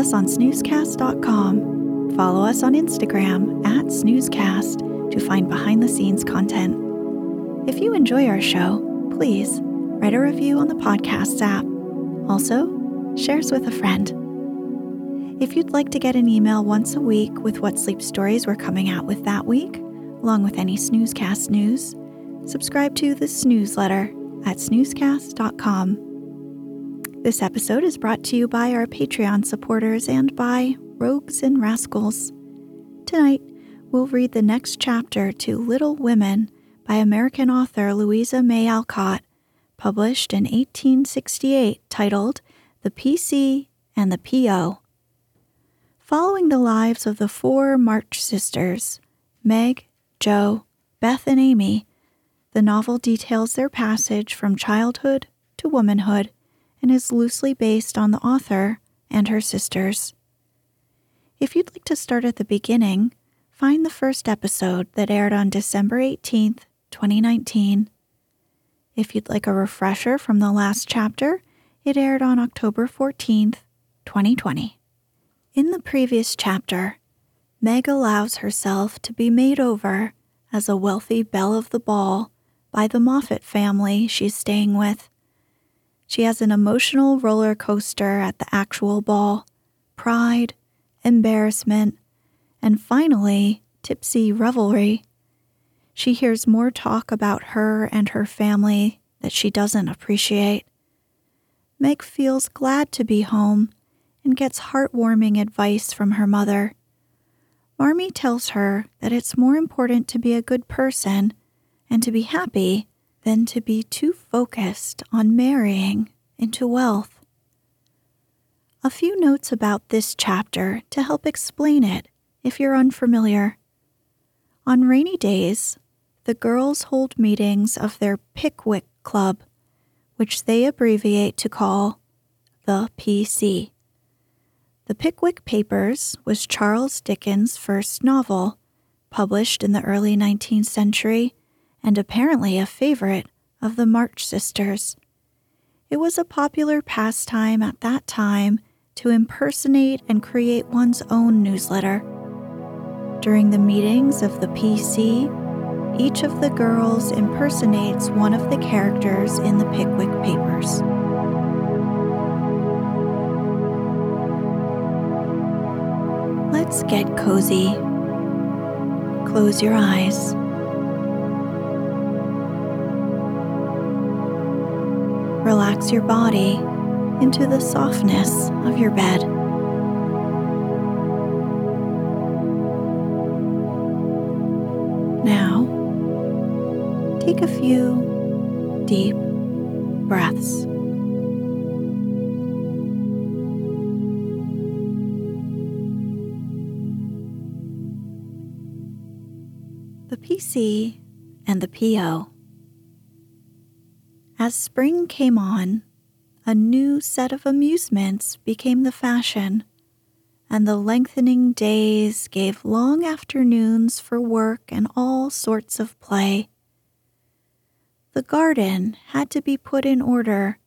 Us on snoozecast.com. Follow us on Instagram at snoozecast to find behind the scenes content. If you enjoy our show, please write a review on the podcast app. Also, share us with a friend. If you'd like to get an email once a week with what sleep stories we're coming out with that week, along with any Snoozecast news, subscribe to the Snooze Letter at snoozecast.com. This episode is brought to you by our Patreon supporters and by Rogues and Rascals. Tonight, we'll read the next chapter to Little Women by American author Louisa May Alcott, published in 1868, titled The PC and the PO. Following the lives of the four March sisters, Meg, Jo, Beth, and Amy, the novel details their passage from childhood to womanhood and is loosely based on the author and her sisters. If you'd like to start at the beginning, find the first episode that aired on December 18th, 2019. If you'd like a refresher from the last chapter, it aired on October 14th, 2020. In the previous chapter, Meg allows herself to be made over as a wealthy belle of the ball by the Moffat family she's staying with. She has an emotional roller coaster at the actual ball pride, embarrassment, and finally, tipsy revelry. She hears more talk about her and her family that she doesn't appreciate. Meg feels glad to be home and gets heartwarming advice from her mother. Marmee tells her that it's more important to be a good person and to be happy than to be too focused on marrying into wealth. A few notes about this chapter to help explain it if you're unfamiliar. On rainy days, the girls hold meetings of their Pickwick Club, which they abbreviate to call the PC. The Pickwick Papers was Charles Dickens' first novel, published in the early 19th century and apparently a favorite of the March sisters. It was a popular pastime at that time to impersonate and create one's own newsletter. During the meetings of the PC, each of the girls impersonates one of the characters in the Pickwick Papers. Let's get cozy. Close your eyes. relax your body into the softness of your bed. Now, take a few deep breaths. The PC and the PO as spring came on, a new set of amusements became the fashion, and the lengthening days gave long afternoons for work and all sorts of play. The garden had to be put in order,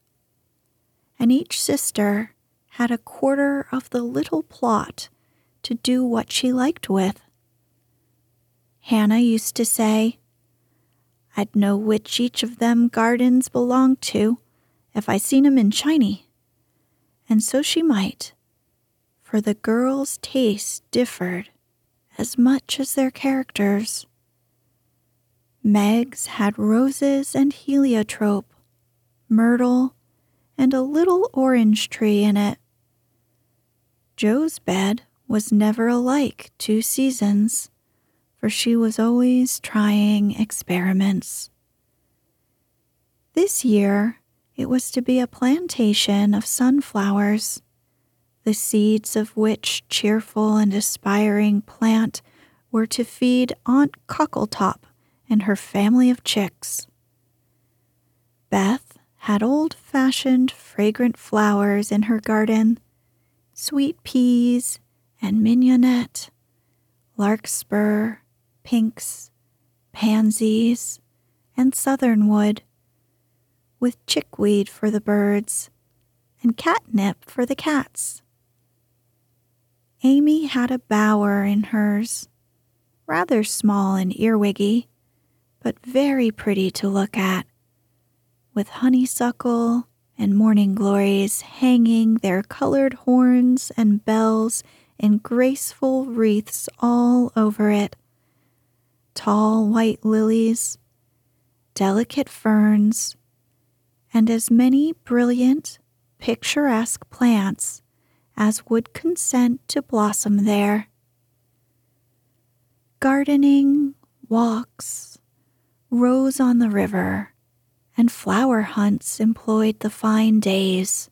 and each sister had a quarter of the little plot to do what she liked with. Hannah used to say, I'd know which each of them gardens belonged to if I seen 'em in Chiny. And so she might, for the girls' tastes differed as much as their characters. Meg's had roses and heliotrope, myrtle, and a little orange tree in it. Jo's bed was never alike two seasons for she was always trying experiments. This year, it was to be a plantation of sunflowers, the seeds of which cheerful and aspiring plant were to feed Aunt Cockletop and her family of chicks. Beth had old fashioned fragrant flowers in her garden sweet peas and mignonette, larkspur, pinks, pansies, and southernwood, with chickweed for the birds and catnip for the cats. Amy had a bower in hers, rather small and earwiggy, but very pretty to look at, with honeysuckle and morning glories hanging their colored horns and bells in graceful wreaths all over it tall white lilies, delicate ferns, and as many brilliant, picturesque plants as would consent to blossom there. Gardening, walks, rows on the river, and flower hunts employed the fine days.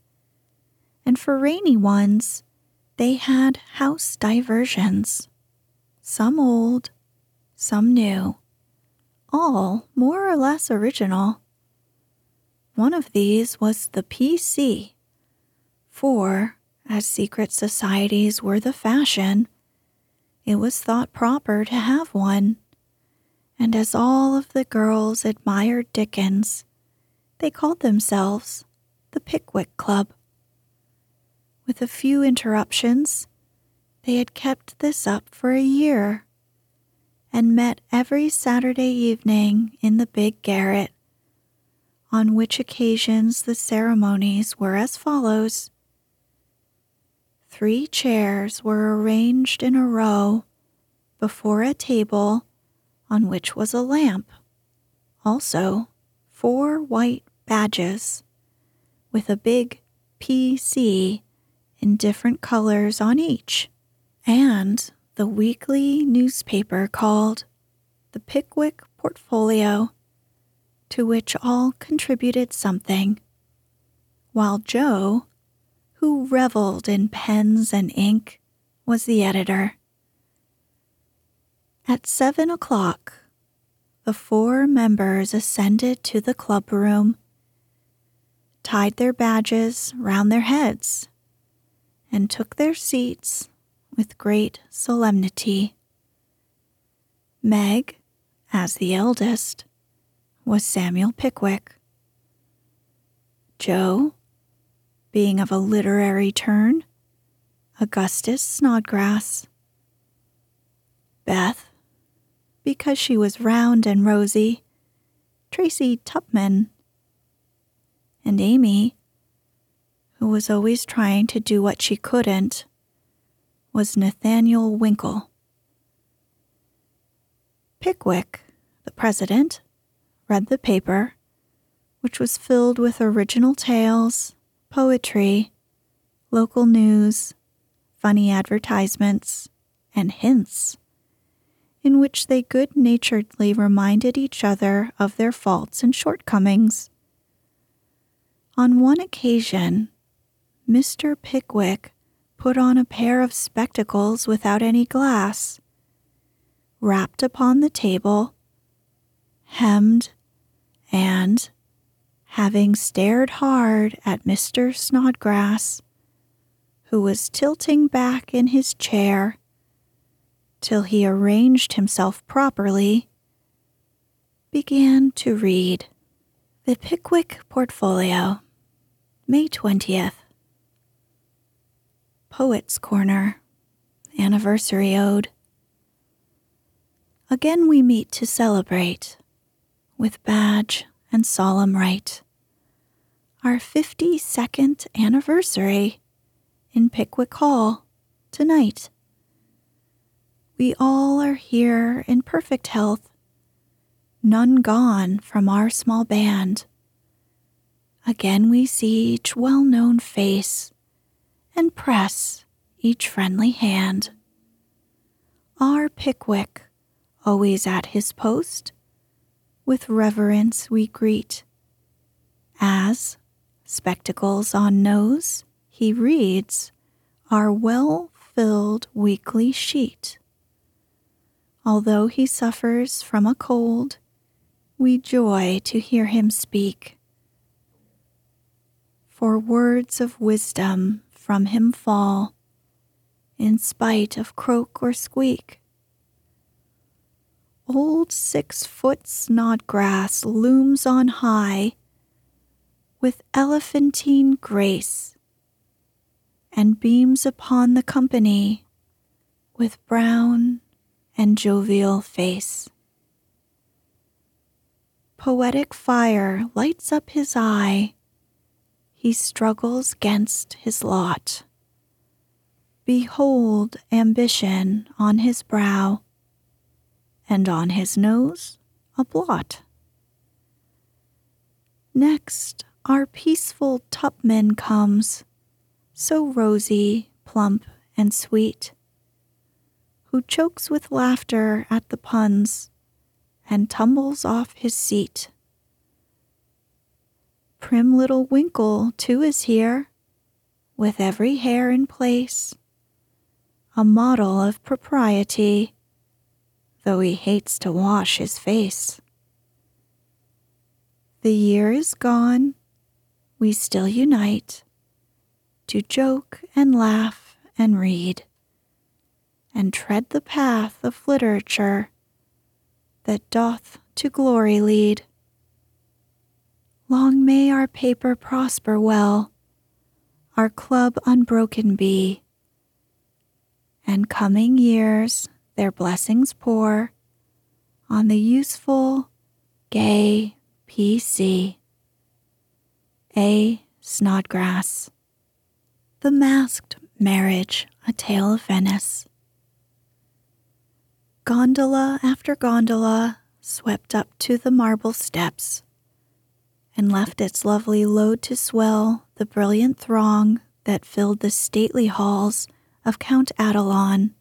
And for rainy ones, they had house diversions, some old, some new, all more or less original. One of these was the PC, for, as secret societies were the fashion, it was thought proper to have one, and as all of the girls admired Dickens, they called themselves the Pickwick Club. With a few interruptions, they had kept this up for a year and met every Saturday evening in the big garret, on which occasions the ceremonies were as follows. Three chairs were arranged in a row before a table on which was a lamp, also four white badges with a big PC in different colors on each, and the weekly newspaper called the Pickwick Portfolio, to which all contributed something, while Jo, who reveled in pens and ink, was the editor. At seven o'clock, the four members ascended to the club room, tied their badges round their heads, and took their seats with great solemnity. Meg, as the eldest, was Samuel Pickwick. Jo, being of a literary turn, Augustus Snodgrass. Beth, because she was round and rosy, Tracy Tupman. And Amy, who was always trying to do what she couldn't, was Nathaniel Winkle. Pickwick, the president, read the paper, which was filled with original tales, poetry, local news, funny advertisements, and hints, in which they good naturedly reminded each other of their faults and shortcomings. On one occasion, Mr. Pickwick put on a pair of spectacles without any glass, rapped upon the table, hemmed, and, having stared hard at Mr. Snodgrass, who was tilting back in his chair till he arranged himself properly, began to read the Pickwick Portfolio, May 20th. Poet's Corner, Anniversary Ode. Again we meet to celebrate, with badge and solemn rite, our 52nd anniversary in Pickwick Hall tonight. We all are here in perfect health, none gone from our small band. Again we see each well known face and press each friendly hand. Our Pickwick, always at his post, with reverence we greet, as, spectacles on nose, he reads our well filled weekly sheet. Although he suffers from a cold, we joy to hear him speak. For words of wisdom from him fall, in spite of croak or squeak. Old six foot Snodgrass looms on high with elephantine grace and beams upon the company with brown and jovial face. Poetic fire lights up his eye. He struggles against his lot. Behold ambition on his brow, and on his nose a blot. Next, our peaceful Tupman comes so rosy, plump, and sweet, who chokes with laughter at the puns and tumbles off his seat. Prim little Winkle, too, is here, with every hair in place, a model of propriety, though he hates to wash his face. The year is gone, we still unite to joke and laugh and read, and tread the path of literature that doth to glory lead. Long may our paper prosper well, our club unbroken be, and coming years their blessings pour on the useful, gay P.C. A. Snodgrass. The Masked Marriage, A Tale of Venice. Gondola after gondola swept up to the marble steps and left its lovely load to swell the brilliant throng that filled the stately halls of Count Adelon.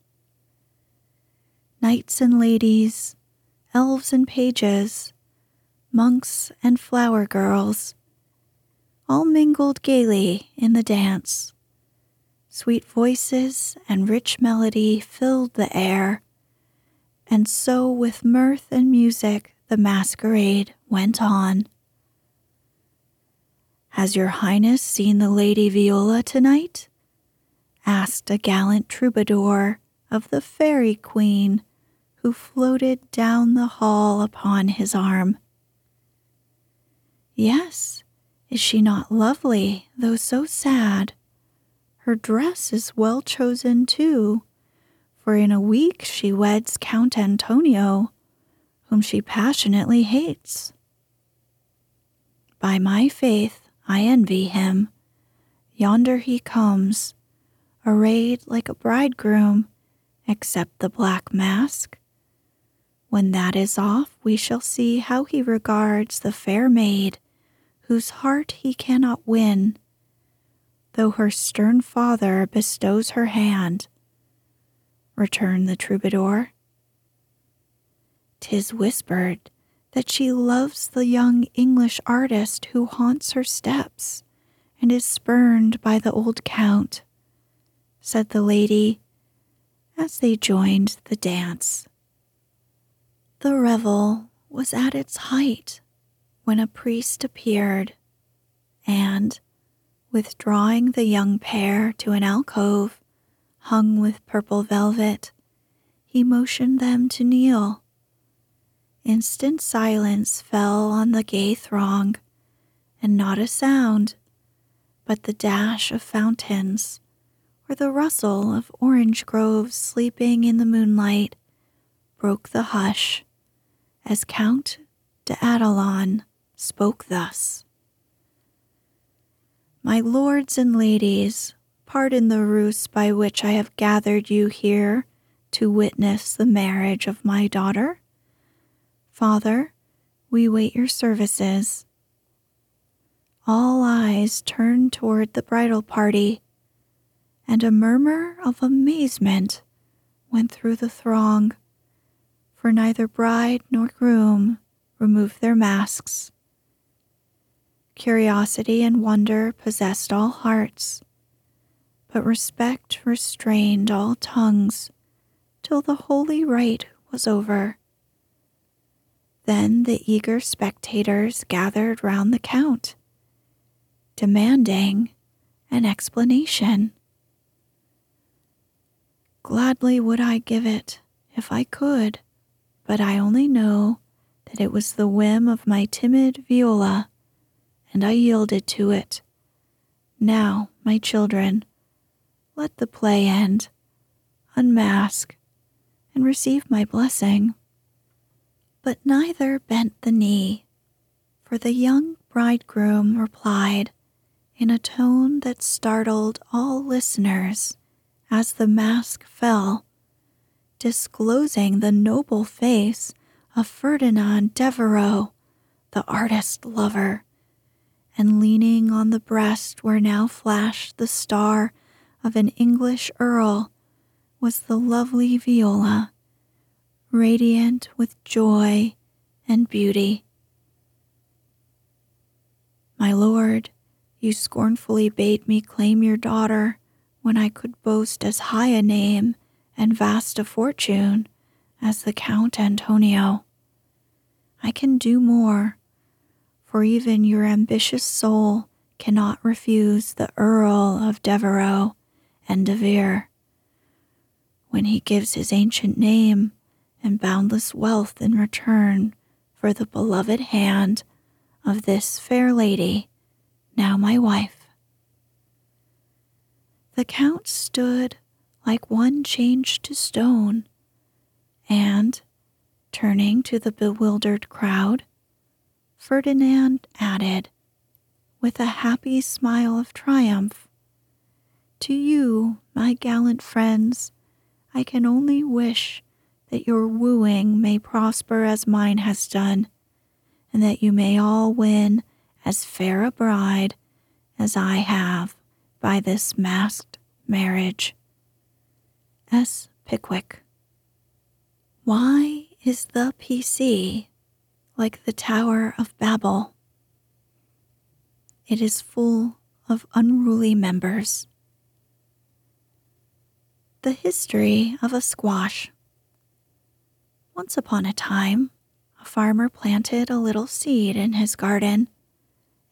Knights and ladies, elves and pages, monks and flower girls, all mingled gaily in the dance Sweet voices and rich melody filled the air, and so with mirth and music the masquerade went on. Has your highness seen the Lady Viola tonight? asked a gallant troubadour of the fairy queen who floated down the hall upon his arm. Yes, is she not lovely, though so sad? Her dress is well chosen, too, for in a week she weds Count Antonio, whom she passionately hates. By my faith, I envy him. Yonder he comes, arrayed like a bridegroom, except the black mask. When that is off, we shall see how he regards the fair maid whose heart he cannot win though her stern father bestows her hand, returned the troubadour. Tis whispered that she loves the young English artist who haunts her steps and is spurned by the old count, said the lady as they joined the dance. The revel was at its height when a priest appeared and, withdrawing the young pair to an alcove hung with purple velvet, he motioned them to kneel. Instant silence fell on the gay throng, and not a sound but the dash of fountains or the rustle of orange groves sleeping in the moonlight broke the hush as Count de Adelon spoke thus. My lords and ladies, pardon the ruse by which I have gathered you here to witness the marriage of my daughter. Father, we wait your services. All eyes turned toward the bridal party, and a murmur of amazement went through the throng, for neither bride nor groom removed their masks. Curiosity and wonder possessed all hearts, but respect restrained all tongues till the holy rite was over. Then the eager spectators gathered round the Count, demanding an explanation. Gladly would I give it if I could, but I only know that it was the whim of my timid Viola and I yielded to it. Now, my children, let the play end, unmask, and receive my blessing. But neither bent the knee, for the young bridegroom replied in a tone that startled all listeners as the mask fell, disclosing the noble face of Ferdinand Devereux, the artist lover and leaning on the breast where now flashed the star of an English earl was the lovely Viola, radiant with joy and beauty. My lord, you scornfully bade me claim your daughter when I could boast as high a name and vast a fortune as the Count Antonio. I can do more for even your ambitious soul cannot refuse the Earl of Devereux and De Vere. When he gives his ancient name and boundless wealth in return for the beloved hand of this fair lady, now my wife. The Count stood like one changed to stone, and, turning to the bewildered crowd, Ferdinand added, with a happy smile of triumph, To you, my gallant friends, I can only wish that your wooing may prosper as mine has done, and that you may all win as fair a bride as I have by this masked marriage. S. Pickwick. Why is the PC like the Tower of Babel. It is full of unruly members. The history of a squash. Once upon a time, a farmer planted a little seed in his garden,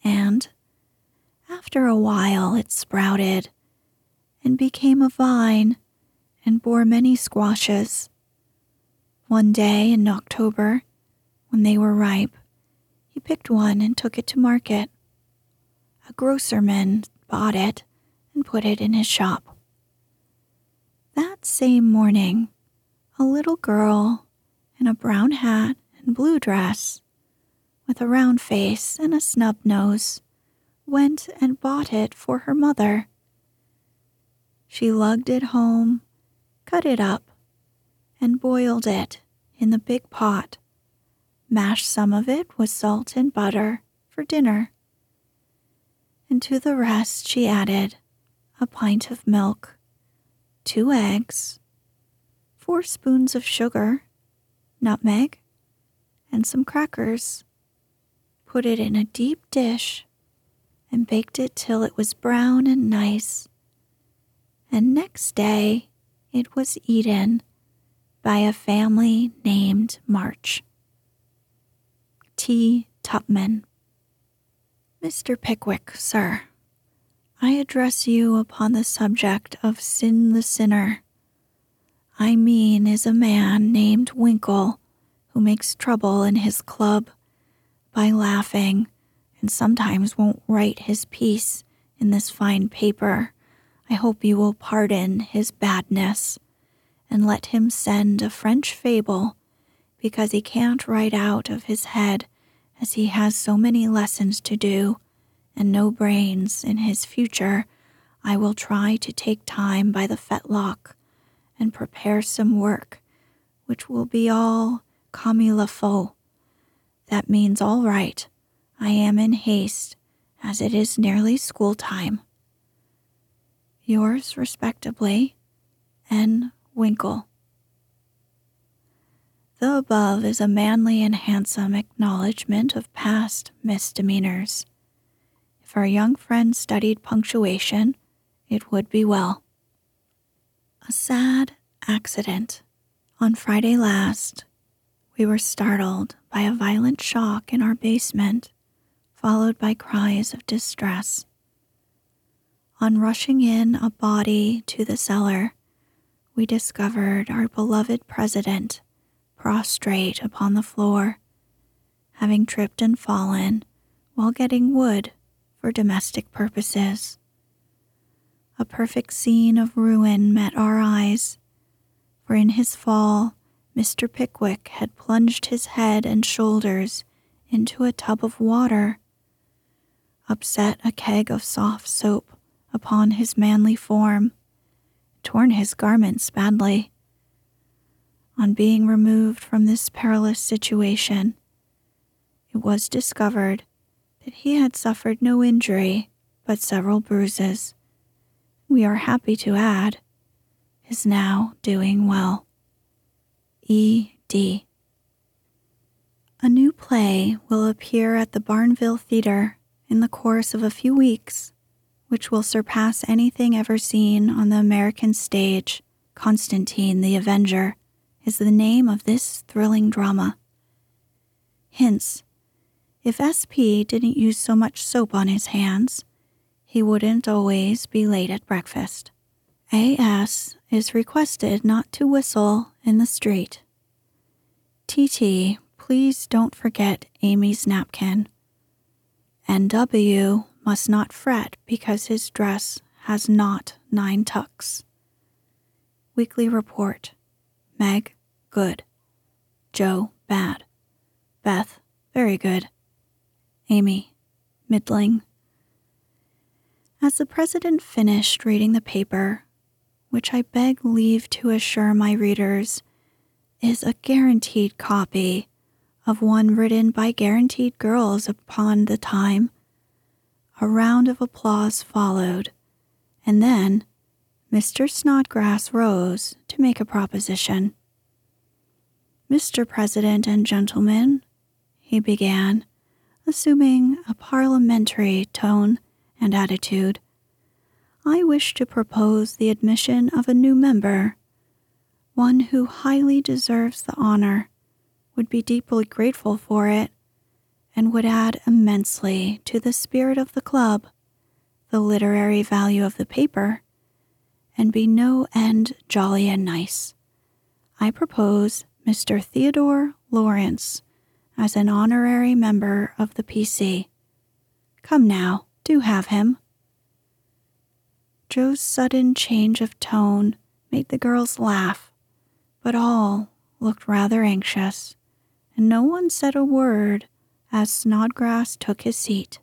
and after a while it sprouted and became a vine and bore many squashes. One day in October, when they were ripe, he picked one and took it to market. A grocerman bought it and put it in his shop. That same morning, a little girl in a brown hat and blue dress, with a round face and a snub nose, went and bought it for her mother. She lugged it home, cut it up, and boiled it in the big pot Mash some of it with salt and butter for dinner. And to the rest she added a pint of milk, two eggs, four spoons of sugar, nutmeg, and some crackers. Put it in a deep dish and baked it till it was brown and nice. And next day it was eaten by a family named March. T. Tupman. Mr. Pickwick, sir, I address you upon the subject of Sin the Sinner. I mean is a man named Winkle who makes trouble in his club by laughing and sometimes won't write his piece in this fine paper. I hope you will pardon his badness and let him send a French fable because he can't write out of his head as he has so many lessons to do and no brains in his future. I will try to take time by the fetlock and prepare some work which will be all comme il faut. That means all right. I am in haste, as it is nearly school time. Yours respectably, N. Winkle. The above is a manly and handsome acknowledgment of past misdemeanors. If our young friend studied punctuation, it would be well. A sad accident. On Friday last, we were startled by a violent shock in our basement, followed by cries of distress. On rushing in a body to the cellar, we discovered our beloved president prostrate upon the floor, having tripped and fallen while getting wood for domestic purposes. A perfect scene of ruin met our eyes, for in his fall, Mr. Pickwick had plunged his head and shoulders into a tub of water, upset a keg of soft soap upon his manly form, torn his garments badly. On being removed from this perilous situation, it was discovered that he had suffered no injury but several bruises. We are happy to add, is now doing well. E. D. A new play will appear at the Barnville Theater in the course of a few weeks which will surpass anything ever seen on the American stage. Constantine the Avenger is the name of this thrilling drama. Hints If SP didn't use so much soap on his hands, he wouldn't always be late at breakfast. AS is requested not to whistle in the street. TT, please don't forget Amy's napkin. NW must not fret because his dress has not nine tucks. Weekly Report Meg, good. Jo, bad. Beth, very good. Amy, middling. As the president finished reading the paper, which I beg leave to assure my readers is a guaranteed copy of one written by guaranteed girls upon the time a round of applause followed, and then Mr. Snodgrass rose to make a proposition. Mr. President and gentlemen, he began, assuming a parliamentary tone and attitude, I wish to propose the admission of a new member, one who highly deserves the honor, would be deeply grateful for it, and would add immensely to the spirit of the club, the literary value of the paper, and be no end jolly and nice. I propose Mr. Theodore Lawrence as an honorary member of the PC. Come now, do have him. Jo's sudden change of tone made the girls laugh, but all looked rather anxious, and no one said a word as Snodgrass took his seat.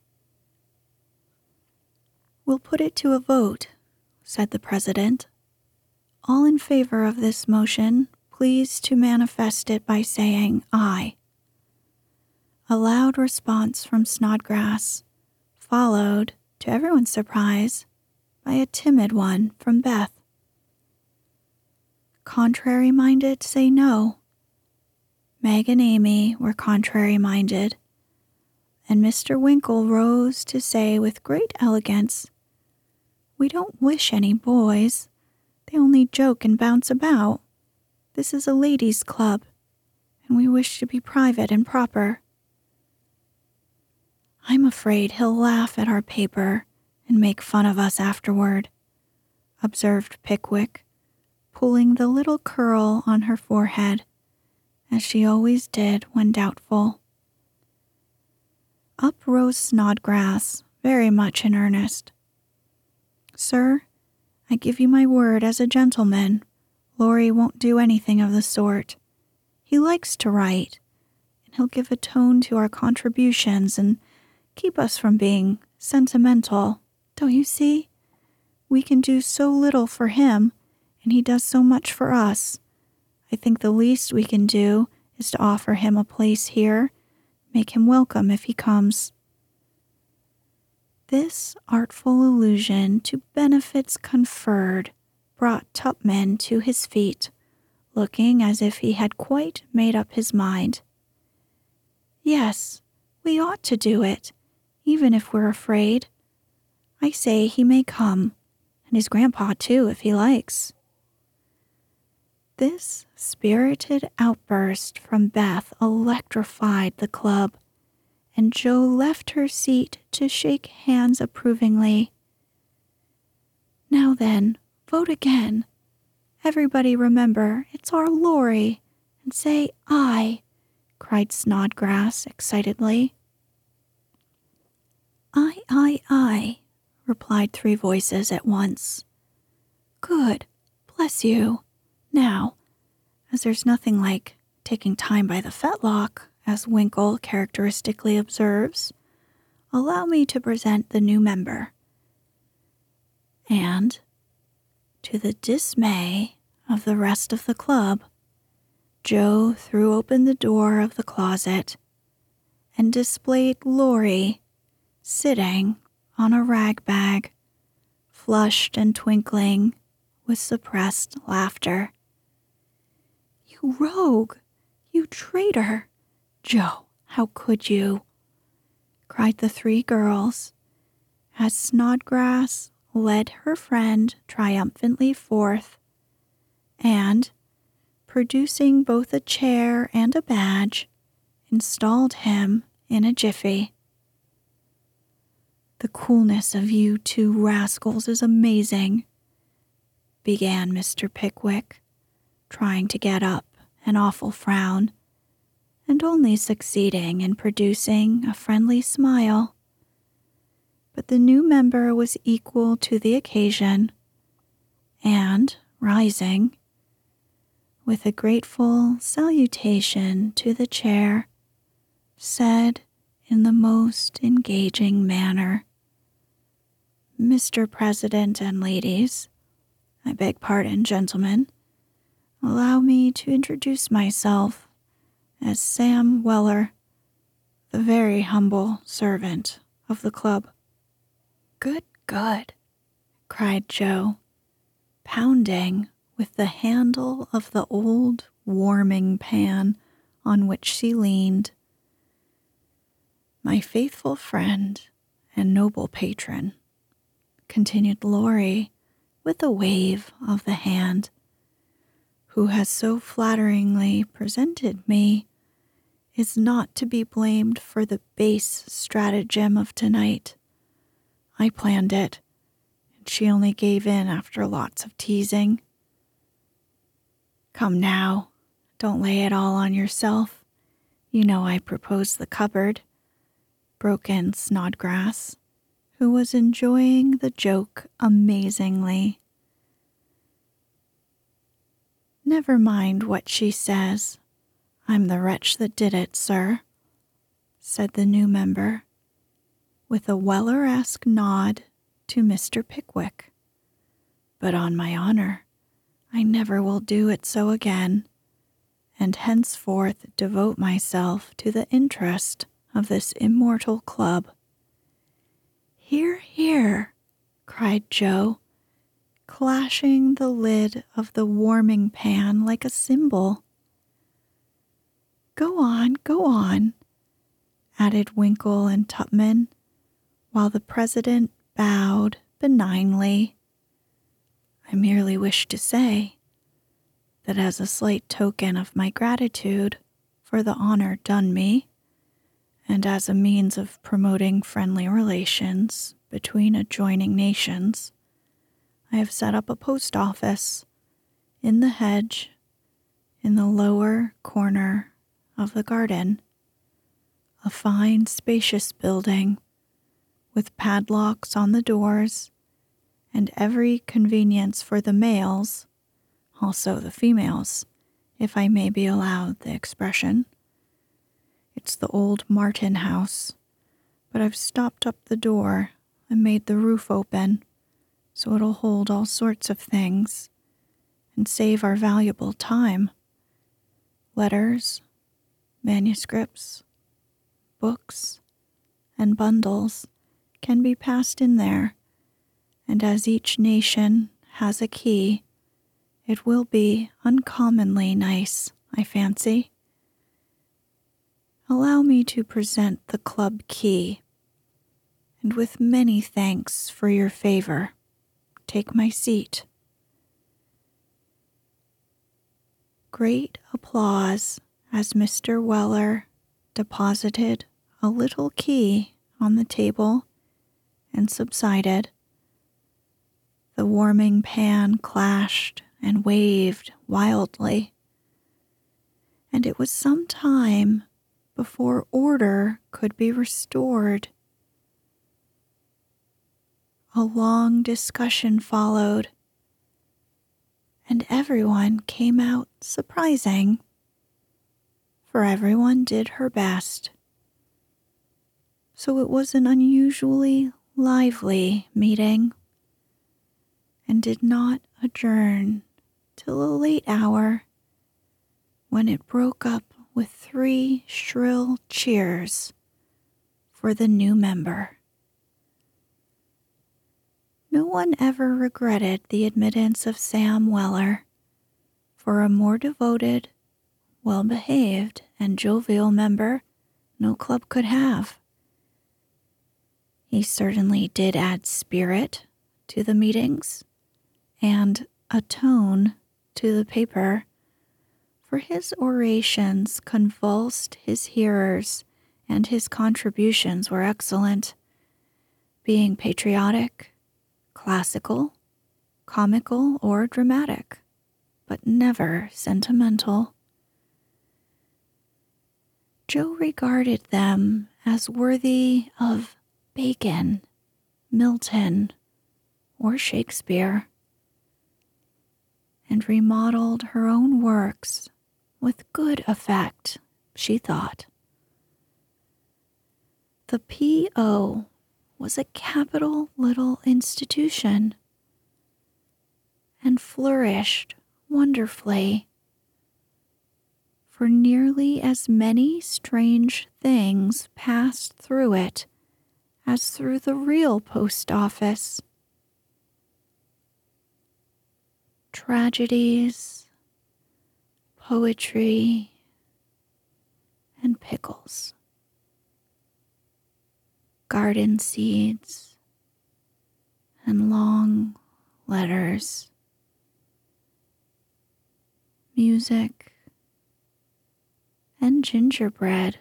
We'll put it to a vote, said the president. All in favor of this motion, please to manifest it by saying aye. A loud response from Snodgrass, followed, to everyone's surprise, by a timid one from Beth. Contrary minded say no. Meg and Amy were contrary minded and Mr. Winkle rose to say with great elegance, We don't wish any boys. They only joke and bounce about. This is a ladies' club, and we wish to be private and proper. I'm afraid he'll laugh at our paper and make fun of us afterward, observed Pickwick, pulling the little curl on her forehead, as she always did when doubtful. Up rose Snodgrass, very much in earnest. Sir, I give you my word as a gentleman, Laurie won't do anything of the sort. He likes to write, and he'll give a tone to our contributions and keep us from being sentimental. Don't you see? We can do so little for him, and he does so much for us. I think the least we can do is to offer him a place here, make him welcome if he comes. This artful allusion to benefits conferred brought Tupman to his feet, looking as if he had quite made up his mind. Yes, we ought to do it, even if we're afraid. I say he may come, and his grandpa too, if he likes. This spirited outburst from Beth electrified the club, and Jo left her seat to shake hands approvingly. Now then, vote again. Everybody remember, it's our Laurie, and say I, cried Snodgrass excitedly. I, I, I, replied three voices at once. Good, bless you. Now, as there's nothing like taking time by the fetlock, as Winkle characteristically observes, allow me to present the new member. And, to the dismay of the rest of the club, Jo threw open the door of the closet and displayed Laurie sitting on a rag bag, flushed and twinkling with suppressed laughter. You rogue! You traitor! Jo, how could you? cried the three girls as Snodgrass led her friend triumphantly forth and, producing both a chair and a badge, installed him in a jiffy. The coolness of you two rascals is amazing, began Mr. Pickwick, trying to get up an awful frown, and only succeeding in producing a friendly smile. But the new member was equal to the occasion, and, rising, with a grateful salutation to the chair, said in the most engaging manner Mr. President and ladies, I beg pardon, gentlemen, allow me to introduce myself as Sam Weller, the very humble servant of the club. Good, good, cried Jo, pounding with the handle of the old warming pan on which she leaned. My faithful friend and noble patron, continued Laurie with a wave of the hand, who has so flatteringly presented me, is not to be blamed for the base stratagem of tonight. I planned it, and she only gave in after lots of teasing. Come now, don't lay it all on yourself. You know I proposed the cupboard, broke in Snodgrass, who was enjoying the joke amazingly. Never mind what she says. I'm the wretch that did it, sir, said the new member, with a Weller esque nod to Mr. Pickwick. But on my honor, I never will do it so again, and henceforth devote myself to the interest of this immortal club. Hear, hear, cried Jo, clashing the lid of the warming pan like a cymbal. Go on, go on, added Winkle and Tupman, while the president bowed benignly I merely wish to say that as a slight token of my gratitude for the honor done me, and as a means of promoting friendly relations between adjoining nations, I have set up a post office in the hedge in the lower corner of the garden. A fine, spacious building with padlocks on the doors and every convenience for the males, also the females, if I may be allowed the expression. It's the old Martin house, but I've stopped up the door and made the roof open so it'll hold all sorts of things and save our valuable time. Letters, manuscripts, books, and bundles can be passed in there, and as each nation has a key, it will be uncommonly nice, I fancy. Allow me to present the club key, and with many thanks for your favor, take my seat. Great applause as Mr. Weller deposited a little key on the table and subsided. The warming pan clashed and waved wildly, and it was some time before order could be restored. A long discussion followed, and everyone came out surprising, for everyone did her best. So it was an unusually lively meeting and did not adjourn till a late hour when it broke up with three shrill cheers for the new member. No one ever regretted the admittance of Sam Weller, for a more devoted, well behaved, and jovial member no club could have. He certainly did add spirit to the meetings and a tone to the paper, for his orations convulsed his hearers and his contributions were excellent, being patriotic, classical, comical, or dramatic, but never sentimental. Jo regarded them as worthy of Bacon, Milton, or Shakespeare, and remodeled her own works with good effect, she thought. The P.O was a capital little institution and flourished wonderfully. For nearly as many strange things passed through it as through the real post office. Tragedies, poetry, and pickles garden seeds, and long letters, music, and gingerbread,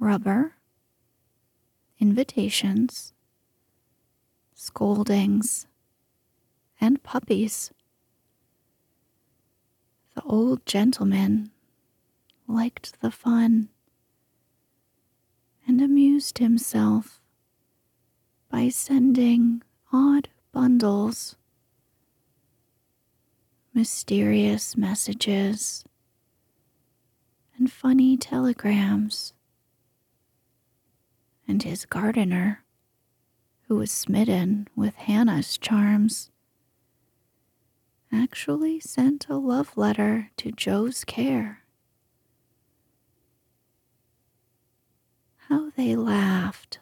rubber, invitations, scoldings, and puppies. Old gentleman liked the fun and amused himself by sending odd bundles, mysterious messages, and funny telegrams. And his gardener, who was smitten with Hannah's charms, actually sent a love letter to Jo's care. How they laughed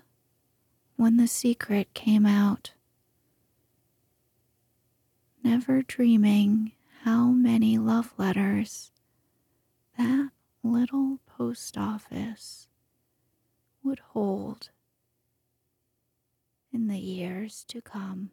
when the secret came out, never dreaming how many love letters that little post office would hold in the years to come.